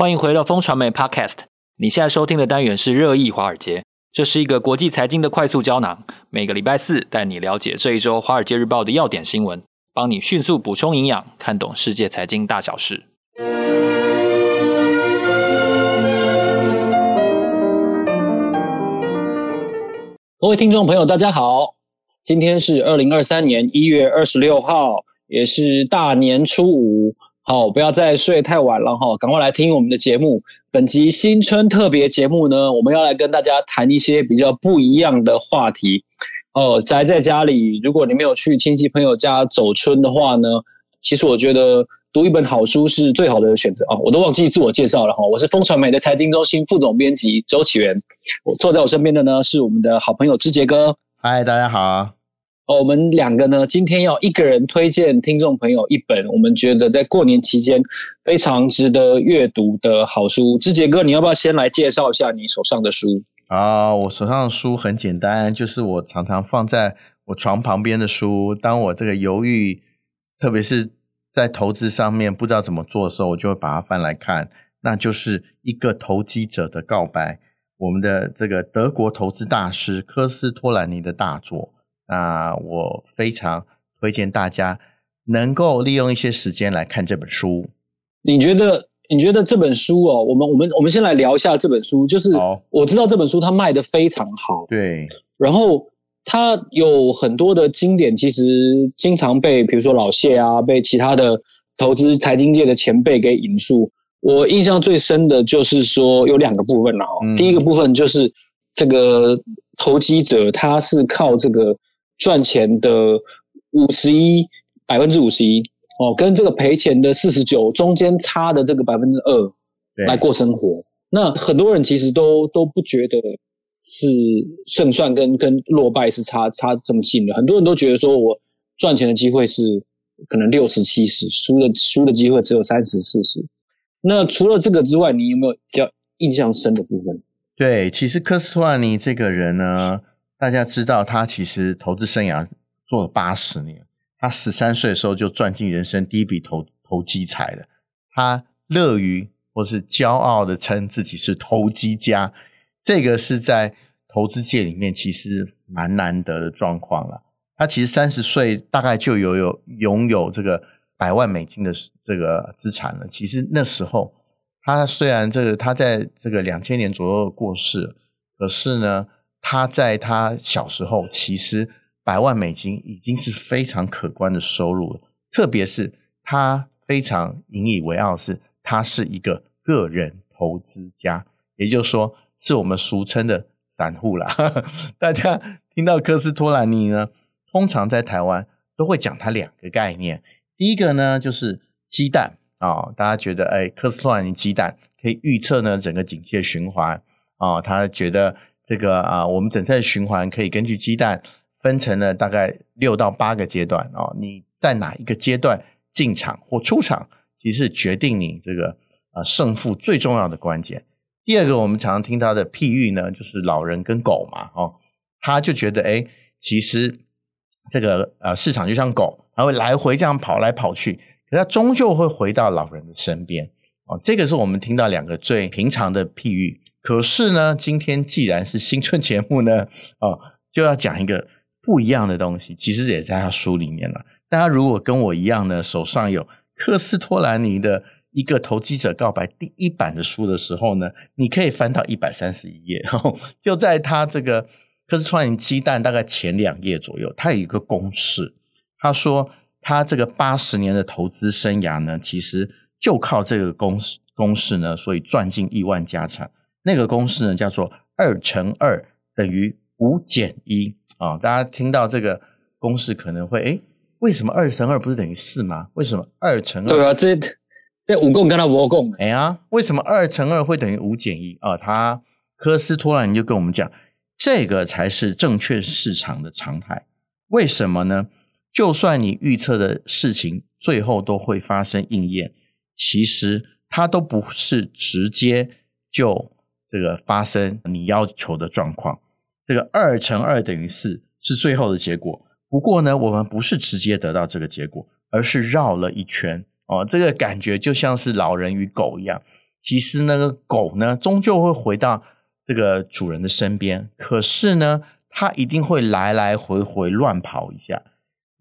欢迎回到风传媒 Podcast。你现在收听的单元是热议华尔街，这是一个国际财经的快速胶囊。每个礼拜四带你了解这一周《华尔街日报》的要点新闻，帮你迅速补充营养，看懂世界财经大小事。各位听众朋友，大家好，今天是二零二三年一月二十六号，也是大年初五。好，不要再睡太晚了哈，赶快来听我们的节目。本集新春特别节目呢，我们要来跟大家谈一些比较不一样的话题。哦，宅在家里，如果你没有去亲戚朋友家走春的话呢，其实我觉得读一本好书是最好的选择啊。我都忘记自我介绍了哈，我是风传媒的财经中心副总编辑周启源。我坐在我身边的呢是我们的好朋友之杰哥。嗨，大家好。哦，我们两个呢今天要一个人推荐听众朋友一本我们觉得在过年期间非常值得阅读的好书。志杰哥，你要不要先来介绍一下你手上的书？啊，我手上的书很简单，就是我常常放在我床旁边的书。当我这个犹豫，特别是在投资上面不知道怎么做的时候，我就会把它翻来看。那就是一个投机者的告白，我们的这个德国投资大师科斯托兰尼的大作。那我非常推荐大家能够利用一些时间来看这本书。你觉得？你觉得这本书哦？我们我们我们先来聊一下这本书。就是我知道这本书它卖的非常好，对。然后它有很多的经典，其实经常被比如说老谢啊，被其他的投资财经界的前辈给引述。我印象最深的就是说有两个部分了哈。第一个部分就是这个投机者他是靠这个赚钱的五十一百分之五十一。哦，跟这个赔钱的四十九中间差的这个百分之二来过生活，那很多人其实都都不觉得是胜算跟跟落败是差差这么近的，很多人都觉得说我赚钱的机会是可能六十七十，输的输的机会只有三十四十。那除了这个之外，你有没有比较印象深的部分？对，其实科斯托尼这个人呢，大家知道他其实投资生涯做了八十年。他十三岁的时候就赚进人生第一笔投投机财了。他乐于或是骄傲的称自己是投机家，这个是在投资界里面其实蛮难得的状况了。他其实三十岁大概就有有拥有这个百万美金的这个资产了。其实那时候他虽然这个他在这个两千年左右过世，可是呢，他在他小时候其实。百万美金已经是非常可观的收入了，特别是他非常引以为傲，是他是一个个人投资家，也就是说，是我们俗称的散户啦。大家听到科斯托兰尼呢，通常在台湾都会讲他两个概念，第一个呢就是鸡蛋啊、大家觉得哎，科斯托兰尼鸡蛋可以预测呢整个景气循环啊、他觉得这个啊，我们整体的循环可以根据鸡蛋。分成了大概六到八个阶段哦，你在哪一个阶段进场或出场，其实是决定你这个啊胜负最重要的关键。第二个，我们常常听到的譬喻呢，就是老人跟狗嘛，哦，他就觉得诶，其实这个呃市场就像狗，它会来回这样跑来跑去，可它终究会回到老人的身边哦。这个是我们听到两个最平常的譬喻。可是呢，今天既然是新春节目呢，哦，就要讲一个。不一样的东西，其实也在他书里面了。大家如果跟我一样呢，手上有科斯托兰尼的一个投机者告白第一版的书的时候呢，你可以翻到一百三十一页，然 后就在他这个科斯托兰尼鸡蛋大概前两页左右，他有一个公式。他说他这个八十年的投资生涯呢，其实就靠这个公式公式呢，所以赚进亿万家产。那个公式呢，叫做二乘二等于五减一。啊、哦，大家听到这个公式可能会诶，为什么二乘二不是等于四吗？为什么二乘二？对啊，这这五共跟他五共。哎呀，为什么二乘二会等于五减一啊？他科斯托兰就跟我们讲，这个才是证券市场的常态。为什么呢？就算你预测的事情最后都会发生应验，其实它都不是直接就这个发生你要求的状况。这个二乘二等于四是最后的结果。不过呢，我们不是直接得到这个结果，而是绕了一圈哦。这个感觉就像是老人与狗一样，其实那个狗呢，终究会回到这个主人的身边。可是呢，它一定会来来回回乱跑一下。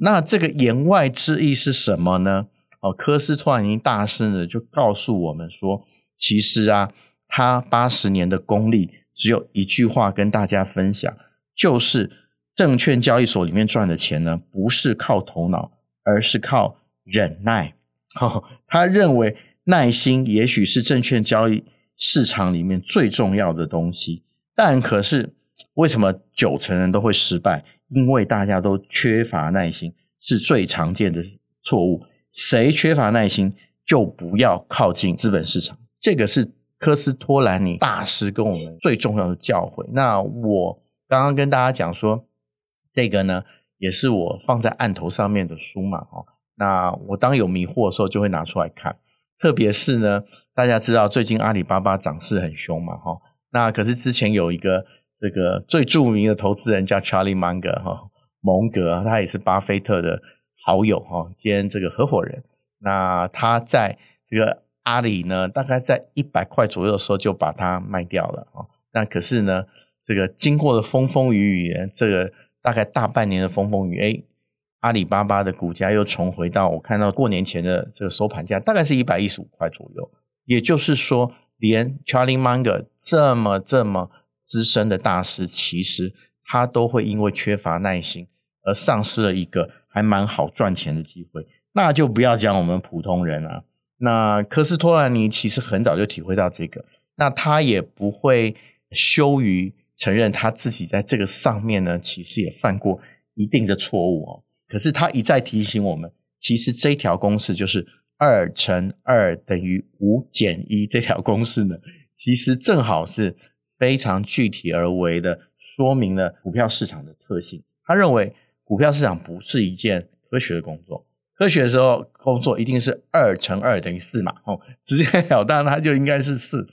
那这个言外之意是什么呢？哦，科斯突然已经大声的就告诉我们说，其实啊，他八十年的功力只有一句话跟大家分享，就是证券交易所里面赚的钱呢，不是靠头脑，而是靠忍耐。哦，他认为耐心也许是证券交易市场里面最重要的东西，但可是为什么九成人都会失败？因为大家都缺乏耐心，是最常见的错误。谁缺乏耐心，就不要靠近资本市场。这个是科斯托兰尼大师跟我们最重要的教诲。那我刚刚跟大家讲说，这个呢，也是我放在案头上面的书嘛。哦，那我当有迷惑的时候，就会拿出来看。特别是呢，大家知道最近阿里巴巴涨势很凶嘛。哈，那可是之前有一个这个最著名的投资人叫 Charlie Munger 哈，蒙格，他也是巴菲特的。好友哈，兼这个合伙人，那他在这个阿里呢，大概在一百块左右的时候就把它卖掉了啊。那可是呢，这个经过了风风雨雨，这个大概大半年的风风雨雨，哎，阿里巴巴的股价又重回到我看到过年前的这个收盘价，大概是一百一十五块左右。也就是说，连 Charlie Munger 这么这么资深的大师，其实他都会因为缺乏耐心而丧失了一个。还蛮好赚钱的机会，那就不要讲我们普通人了。那科斯托兰尼其实很早就体会到这个，那他也不会羞于承认他自己在这个上面呢，其实也犯过一定的错误哦。可是他一再提醒我们，其实这条公式就是二乘二等于五减一。这条公式呢，其实正好是非常具体而为的说明了股票市场的特性。他认为。股票市场不是一件科学的工作，科学的时候工作一定是二乘二等于四嘛，哦，直截了当它就应该是四。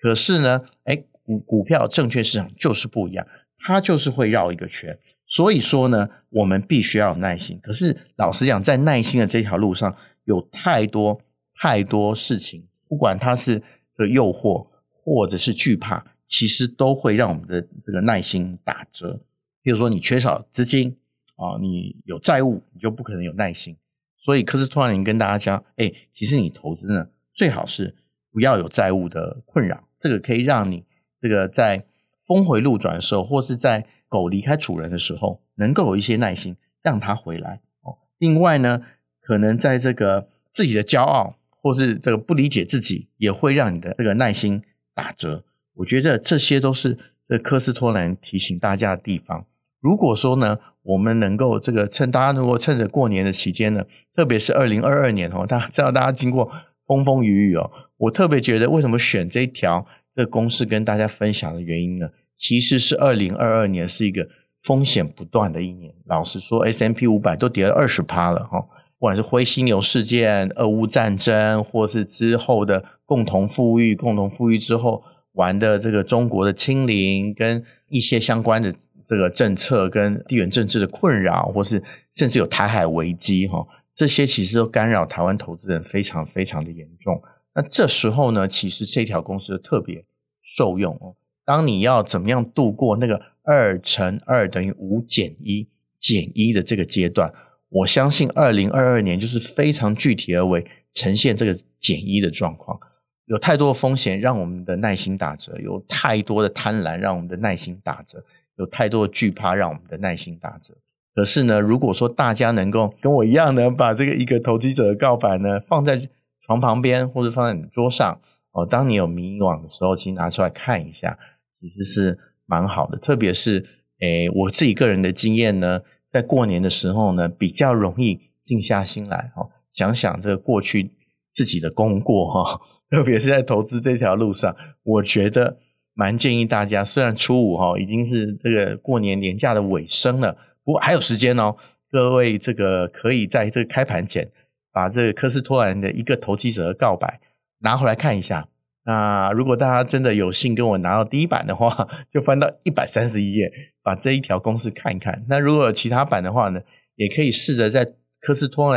可是呢，诶，股股票证券市场就是不一样，它就是会绕一个圈。所以说呢，我们必须要有耐心。可是老实讲，在耐心的这条路上，有太多太多事情，不管它是这个诱惑或者是惧怕，其实都会让我们的这个耐心打折。比如说，你缺少资金。啊，你有债务，你就不可能有耐心。所以科斯托兰尼跟大家讲，哎，其实你投资呢，最好是不要有债务的困扰，这个可以让你这个在峰回路转的时候，或是在狗离开主人的时候，能够有一些耐心，让它回来。哦，另外呢，可能在这个自己的骄傲，或是这个不理解自己，也会让你的这个耐心打折。我觉得这些都是这科斯托兰提醒大家的地方。如果说呢，我们能够这个趁大家如果趁着过年的期间呢，特别是二零二二年哦，大家知道大家经过风风雨雨哦，我特别觉得为什么选这一条这个公式跟大家分享的原因呢？其实是二零二二年是一个风险不断的一年。老实说，S M P 五百都跌了二十趴了哈，不管是灰犀牛事件、俄乌战争，或是之后的共同富裕、共同富裕之后玩的这个中国的清零跟一些相关的。这个政策跟地缘政治的困扰，或是甚至有台海危机，哈，这些其实都干扰台湾投资人非常非常的严重。那这时候呢，其实这条公司特别受用哦。当你要怎么样度过那个二乘二等于五减一减一的这个阶段，我相信二零二二年就是非常具体而为呈现这个减一的状况。有太多的风险让我们的耐心打折，有太多的贪婪让我们的耐心打折。有太多的惧怕，让我们的耐心打折。可是呢，如果说大家能够跟我一样呢，把这个一个投机者的告白呢放在床旁边，或者放在你桌上哦，当你有迷惘的时候，其实拿出来看一下，其实是蛮好的。特别是诶，我自己个人的经验呢，在过年的时候呢，比较容易静下心来哦，想想这个过去自己的功过哈，特别是在投资这条路上，我觉得。蛮建议大家，虽然初五哈已经是这个过年年假的尾声了，不过还有时间哦。各位这个可以在这个开盘前，把这个科斯托兰的一个投机者的告白拿回来看一下。那如果大家真的有幸跟我拿到第一版的话，就翻到一百三十一页，把这一条公式看一看。那如果有其他版的话呢，也可以试着在科斯托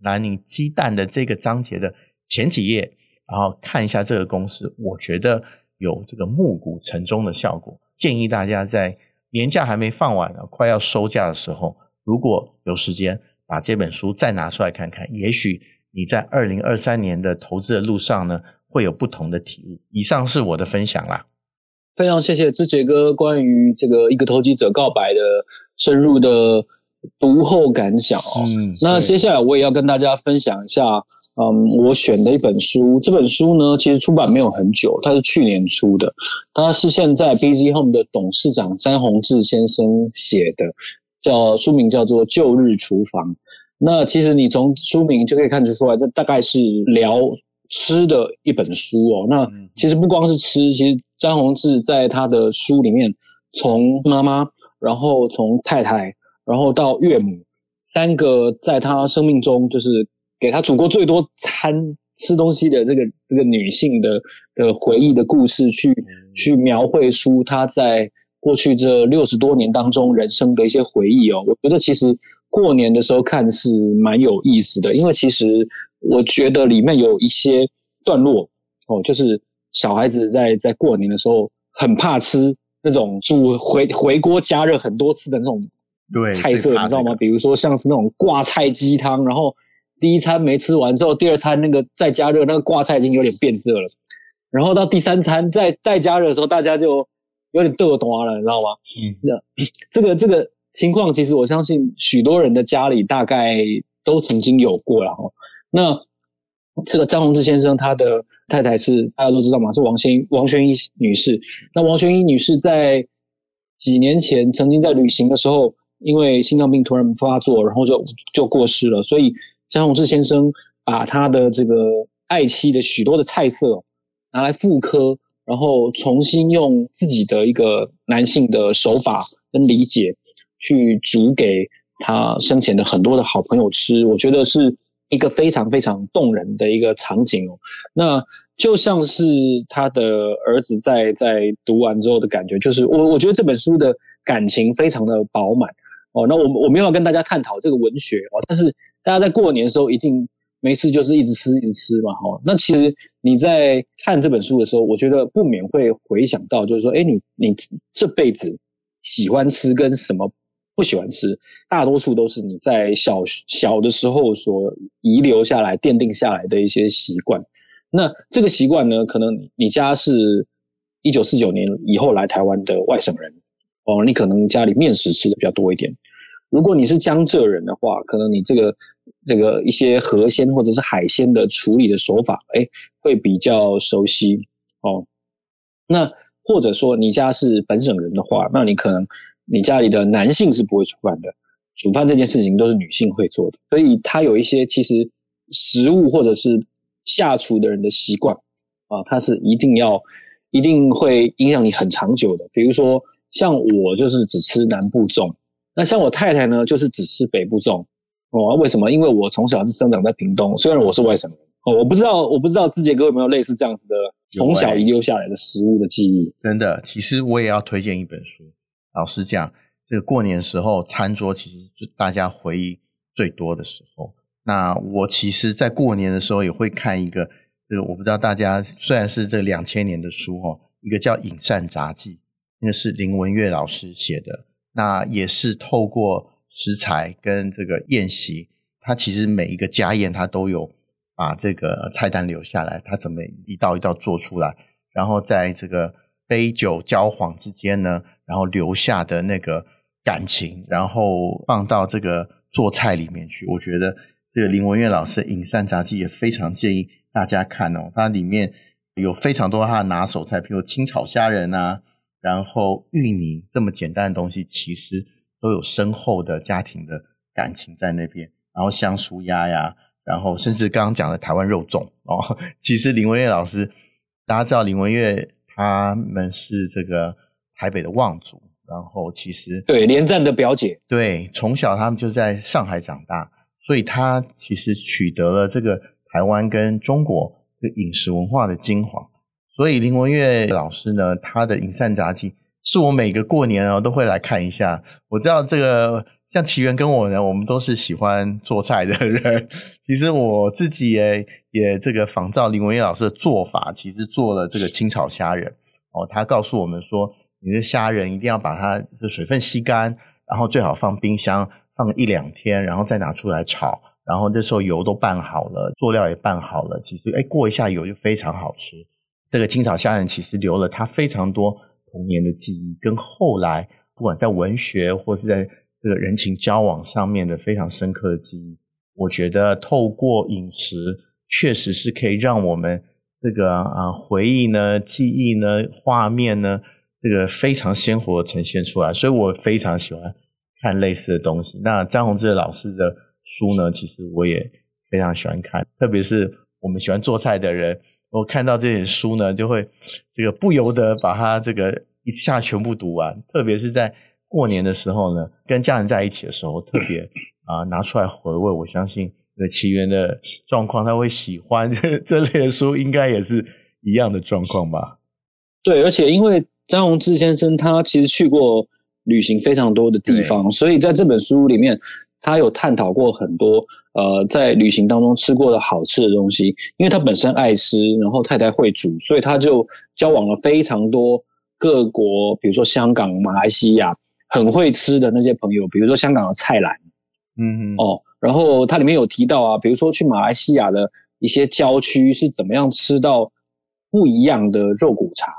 兰尼鸡蛋的这个章节的前几页然后看一下这个公式，我觉得有这个暮鼓晨钟的效果。建议大家在年假还没放完呢，快要收假的时候，如果有时间，把这本书再拿出来看看，也许你在二零二三年的投资的路上呢，会有不同的体悟。以上是我的分享啦，非常谢谢志杰哥关于这个一个投机者告白的深入的读后感想哦。嗯，那接下来我也要跟大家分享一下。嗯，我选的一本书，这本书呢，其实出版没有很久，它是去年出的。它是现在 BZ Home 的董事长詹宏志先生写的，叫书名叫做《旧日厨房》。那其实你从书名就可以看得出来，这大概是聊吃的一本书哦。那其实不光是吃，其实詹宏志在他的书里面，从妈妈，然后从太太，然后到岳母，三个在他生命中就是。给他煮过最多餐吃东西的这个这个女性的的回忆的故事去，去去描绘出她在过去这六十多年当中人生的一些回忆哦。我觉得其实过年的时候看是蛮有意思的，因为其实我觉得里面有一些段落哦，就是小孩子在在过年的时候很怕吃那种煮回回锅加热很多次的那种对菜色，你知道吗？比如说像是那种挂菜鸡汤，然后。第一餐没吃完之后，第二餐那个再加热，那个挂菜已经有点变色了。然后到第三餐再再加热的时候，大家就有点嘚多了，你知道吗？嗯，那这个这个情况，其实我相信许多人的家里大概都曾经有过了哈。那这个张宏志先生，他的太太是大家都知道嘛？是王轩王宣一女士。那王宣一女士在几年前曾经在旅行的时候，因为心脏病突然发作，然后就就过世了，所以。詹宏志先生把他的这个爱妻的许多的菜色拿来复刻，然后重新用自己的一个男性的手法跟理解去煮给他生前的很多的好朋友吃，我觉得是一个非常非常动人的一个场景哦。那就像是他的儿子在在读完之后的感觉，就是我我觉得这本书的感情非常的饱满哦。那我我没有要跟大家探讨这个文学哦，但是。大家在过年的时候一定没事，就是一直吃一直吃嘛，哈。那其实你在看这本书的时候，我觉得不免会回想到，就是说，哎，你你这辈子喜欢吃跟什么不喜欢吃，大多数都是你在小小的时候所遗留下来、奠定下来的一些习惯。那这个习惯呢，可能你家是一九四九年以后来台湾的外省人，哦，你可能家里面食吃的比较多一点。如果你是江浙人的话，可能你这个。这个一些河鲜或者是海鲜的处理的手法，哎，会比较熟悉哦。那或者说你家是本省人的话，那你可能你家里的男性是不会煮饭的，煮饭这件事情都是女性会做的。所以他有一些其实食物或者是下厨的人的习惯啊，他是一定要一定会影响你很长久的。比如说像我就是只吃南部粽，那像我太太呢就是只吃北部粽。哦，为什么？因为我从小是生长在屏东，虽然我是外省人。哦，我不知道，我不知道志杰哥有没有类似这样子的从小遗留下来的食物的记忆。真的，其实我也要推荐一本书。老实讲，这个过年时候，餐桌其实是大家回忆最多的时候。那我其实，在过年的时候也会看一个，这个我不知道大家虽然是这两千年的书哦，一个叫《饮膳杂记》，那个是林文月老师写的，那也是透过。食材跟这个宴席，他其实每一个家宴他都有把这个菜单留下来，他怎么一道一道做出来，然后在这个杯酒交黄之间呢，然后留下的那个感情，然后放到这个做菜里面去。我觉得这个林文月老师《饮膳杂记》也非常建议大家看哦，它里面有非常多他的拿手菜，比如清炒虾仁啊，然后芋泥这么简单的东西，其实。都有深厚的家庭的感情在那边，然后香酥鸭呀，然后甚至刚刚讲的台湾肉粽哦。其实林文月老师，大家知道林文月他们是这个台北的望族，然后其实对连战的表姐，对，从小他们就在上海长大，所以他其实取得了这个台湾跟中国这个饮食文化的精华。所以林文月老师呢，他的饮膳杂记。是我每个过年哦都会来看一下。我知道这个像奇缘跟我呢，我们都是喜欢做菜的人。其实我自己也也这个仿照林文月老师的做法，其实做了这个清炒虾仁。哦，他告诉我们说，你的虾仁一定要把它的水分吸干，然后最好放冰箱放一两天，然后再拿出来炒。然后这时候油都拌好了，佐料也拌好了，其实哎过一下油就非常好吃。这个清炒虾仁其实留了他非常多童年的记忆，跟后来不管在文学或是在这个人情交往上面的非常深刻的记忆。我觉得透过饮食，确实是可以让我们这个啊回忆呢、记忆呢、画面呢，这个非常鲜活的呈现出来。所以我非常喜欢看类似的东西。那张宏志老师的书呢，其实我也非常喜欢看，特别是我们喜欢做菜的人，我看到这本书呢，就会这个不由得把它这个一下全部读完。特别是在过年的时候呢，跟家人在一起的时候，特别。啊，拿出来回味，我相信这奇缘的状况，他会喜欢这 类的书，应该也是一样的状况吧？对，而且因为张宏志先生他其实去过旅行非常多的地方，所以在这本书里面，他有探讨过很多呃在旅行当中吃过的好吃的东西。因为他本身爱吃，然后太太会煮，所以他就交往了非常多各国，比如说香港、马来西亚很会吃的那些朋友，比如说香港的菜篮。嗯哦，然后他里面有提到啊，比如说去马来西亚的一些郊区是怎么样吃到不一样的肉骨茶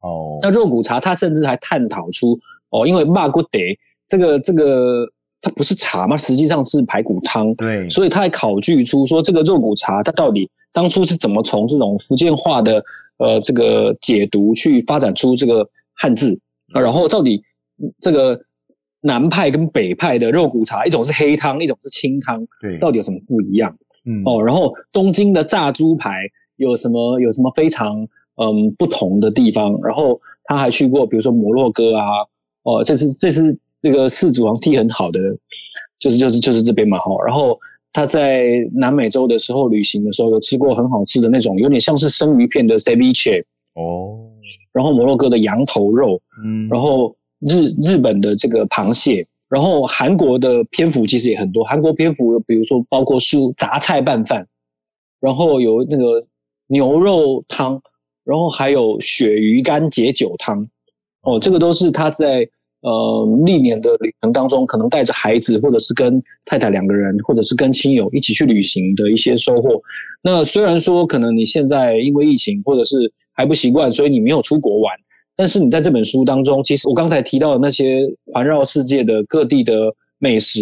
哦。那肉骨茶，他甚至还探讨出哦，因为马骨茶这个这个它不是茶嘛，实际上是排骨汤。对，所以他还考据出说这个肉骨茶它到底当初是怎么从这种福建话的呃这个解读去发展出这个汉字啊，然后到底这个。南派跟北派的肉骨茶，一种是黑汤，一种是清汤，对，到底有什么不一样？嗯，哦，然后东京的炸猪排有什么有什么非常嗯不同的地方？然后他还去过，比如说摩洛哥啊，哦，这是这是这个四祖王踢很好的，就是就是就是这边嘛，哈。然后他在南美洲的时候旅行的时候，有吃过很好吃的那种，有点像是生鱼片的 ceviche 哦，然后摩洛哥的羊头肉，嗯，然后。日日本的这个螃蟹，然后韩国的篇幅其实也很多。韩国篇幅，比如说包括蔬杂菜拌饭，然后有那个牛肉汤，然后还有鳕鱼干解酒汤。哦，这个都是他在呃历年的旅程当中，可能带着孩子，或者是跟太太两个人，或者是跟亲友一起去旅行的一些收获。那虽然说可能你现在因为疫情，或者是还不习惯，所以你没有出国玩。但是你在这本书当中，其实我刚才提到的那些环绕世界的各地的美食，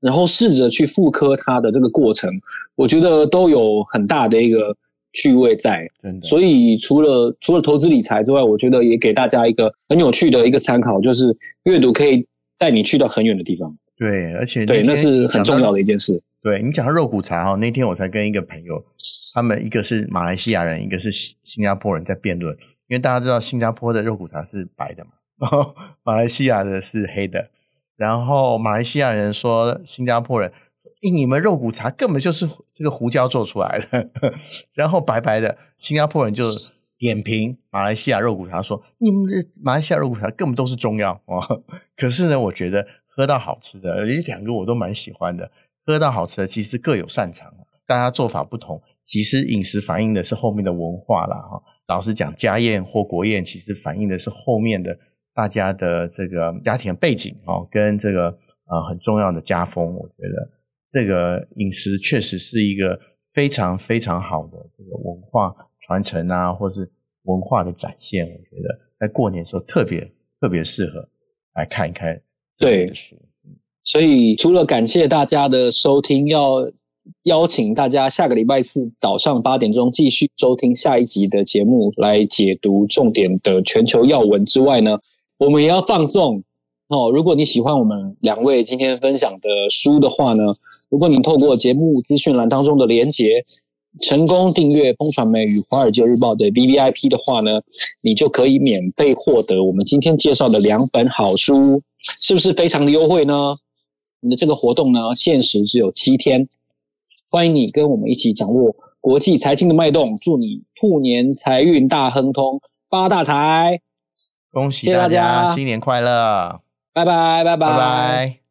然后试着去复刻它的这个过程，我觉得都有很大的一个趣味在。真的。所以除了除了投资理财之外，我觉得也给大家一个很有趣的一个参考，就是阅读可以带你去到很远的地方。对，而且对，那是很重要的一件事。对，你讲到肉骨茶哈，那天我才跟一个朋友，他们一个是马来西亚人，一个是新新加坡人在辩论。因为大家知道新加坡的肉骨茶是白的嘛，然后马来西亚的是黑的。然后马来西亚人说新加坡人，你们肉骨茶根本就是这个胡椒做出来的。然后白白的新加坡人就点评马来西亚肉骨茶说，你们的马来西亚肉骨茶根本都是中药哦。可是呢，我觉得喝到好吃的，诶，两个我都蛮喜欢的。喝到好吃的其实各有擅长，大家做法不同，其实饮食反映的是后面的文化啦哈。老实讲，家宴或国宴其实反映的是后面的大家的这个家庭背景哦，跟这个呃很重要的家风。我觉得这个饮食确实是一个非常非常好的这个文化传承啊，或是文化的展现。我觉得在过年的时候特别特别适合来看一看。对，所以除了感谢大家的收听，要。邀请大家下个礼拜四早上八点钟继续收听下一集的节目，来解读重点的全球要闻之外呢，我们也要放送哦。如果你喜欢我们两位今天分享的书的话呢，如果你透过节目资讯栏当中的连结成功订阅风传媒与华尔街日报的 VVIP 的话呢，你就可以免费获得我们今天介绍的两本好书，是不是非常的优惠呢？你的这个活动呢，限时只有七天。欢迎你跟我们一起掌握国际财经的脉动，祝你兔年财运大亨通，发大财！恭喜大家，新年快乐！拜拜，拜拜，